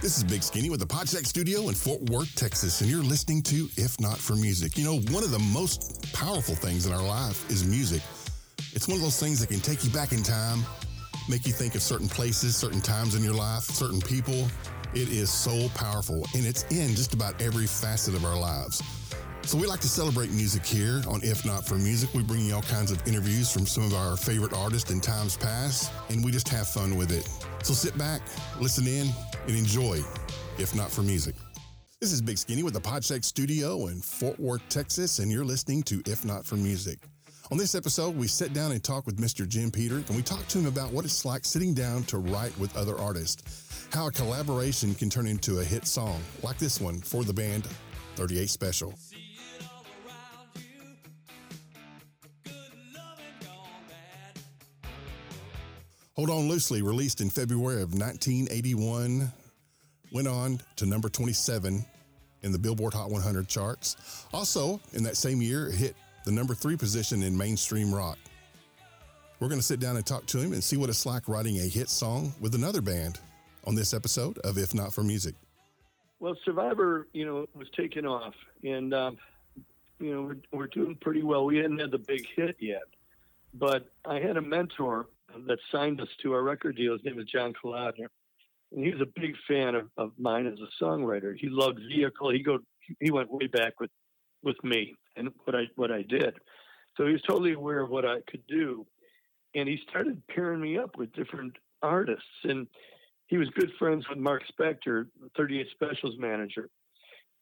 This is Big Skinny with the Podcheck Studio in Fort Worth, Texas, and you're listening to If Not for Music. You know, one of the most powerful things in our life is music. It's one of those things that can take you back in time, make you think of certain places, certain times in your life, certain people. It is so powerful, and it's in just about every facet of our lives. So we like to celebrate music here on If Not for Music. We bring you all kinds of interviews from some of our favorite artists in times past, and we just have fun with it. So sit back, listen in, and enjoy, if not for music. This is Big Skinny with the Podcheck Studio in Fort Worth, Texas, and you're listening to If Not for Music. On this episode, we sit down and talk with Mr. Jim Peterik, and we talk to him about what it's like sitting down to write with other artists, how a collaboration can turn into a hit song, like this one for the band 38 Special. Hold On Loosely, released in February of 1981, went on to number 27 in the Billboard Hot 100 charts. Also, in that same year, it hit the number three position in mainstream rock. We're going to sit down and talk to him and see what it's like writing a hit song with another band on this episode of If Not for Music. Well, Survivor, you know, was taking off, and um, you know, we're, we're doing pretty well. We hadn't had the big hit yet, but I had a mentor that signed us to our record deal. His name is John Kalodner. And he was a big fan of, of mine as a songwriter. He loved vehicle. He go he went way back with with me and what I what I did. So he was totally aware of what I could do. And he started pairing me up with different artists. And he was good friends with Mark Spector, 38 Specials manager.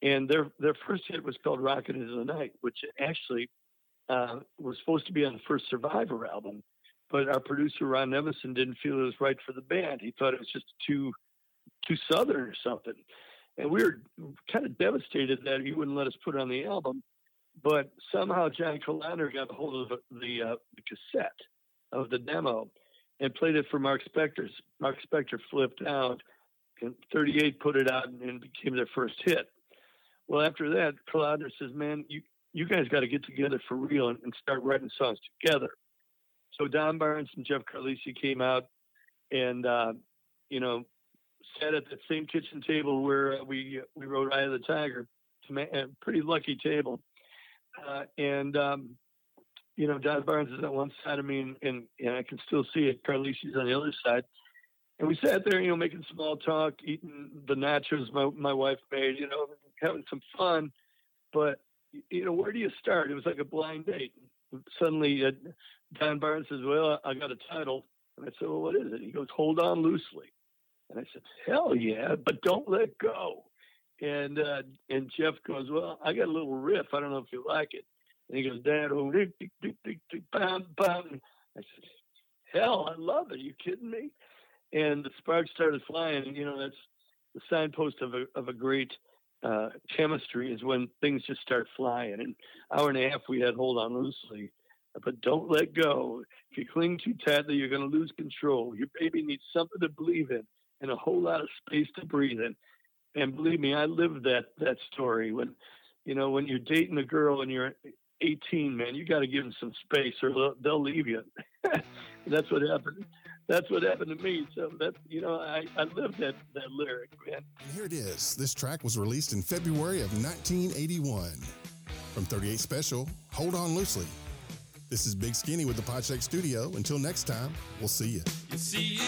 And their their first hit was called Rocket into the Night, which actually uh, was supposed to be on the first Survivor album but our producer Ron Nevison didn't feel it was right for the band. He thought it was just too too southern or something, and we were kind of devastated that he wouldn't let us put it on the album. But somehow John Kalodner got a hold of the, uh, the cassette of the demo and played it for Mark Spector's. Mark Spector flipped out, and 38 put it out and became their first hit. Well, after that, Kalodner says, "Man, you you guys got to get together for real and, and start writing songs together." So Don Barnes and Jeff Carlisi came out and, uh, you know, sat at that same kitchen table where we we wrote "Eye of the Tiger." A pretty lucky table, uh, and um, you know, Don Barnes is on one side of me, and, and, and I can still see it. Carlisi's on the other side, and we sat there, you know, making small talk, eating the nachos my my wife made, you know, having some fun. But you know, where do you start? It was like a blind date. Suddenly, uh, Don Barnes says, Well, I got a title. And I said, Well, what is it? He goes, Hold on loosely. And I said, Hell yeah, but don't let go. And uh, and Jeff goes, Well, I got a little riff. I don't know if you like it. And he goes, Dad, oh, dick, dick, dick, dick, dick, bam, bam. I said, Hell, I love it. Are you kidding me? And the sparks started flying. And, you know, that's the signpost of a, of a great uh, chemistry is when things just start flying. And hour and a half, we had Hold On Loosely but don't let go. If you cling too tightly, you're going to lose control. Your baby needs something to believe in and a whole lot of space to breathe in. And believe me, I lived that that story. When you know when you're dating a girl and you're 18, man, you got to give them some space or they'll, they'll leave you. that's what happened. That's what happened to me. So that you know, I, I lived that that lyric, man. And here it is. This track was released in February of 1981 from 38 Special. Hold on loosely. This is Big Skinny with the Podcheck Studio. Until next time, we'll see you. You see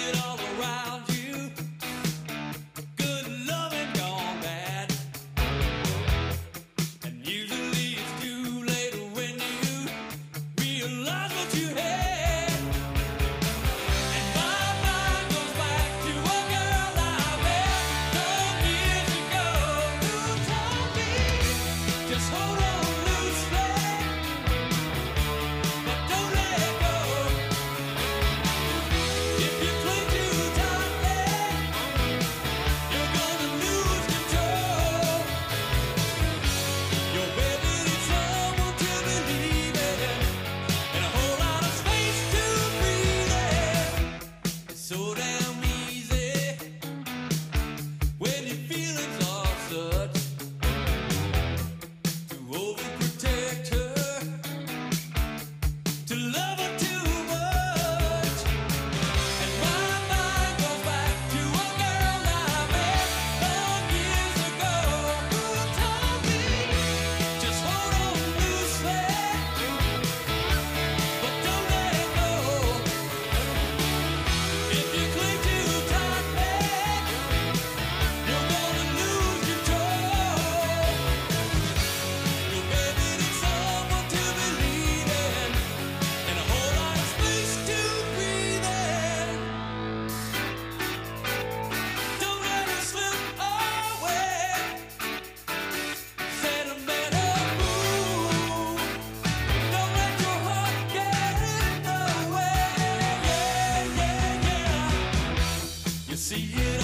see you.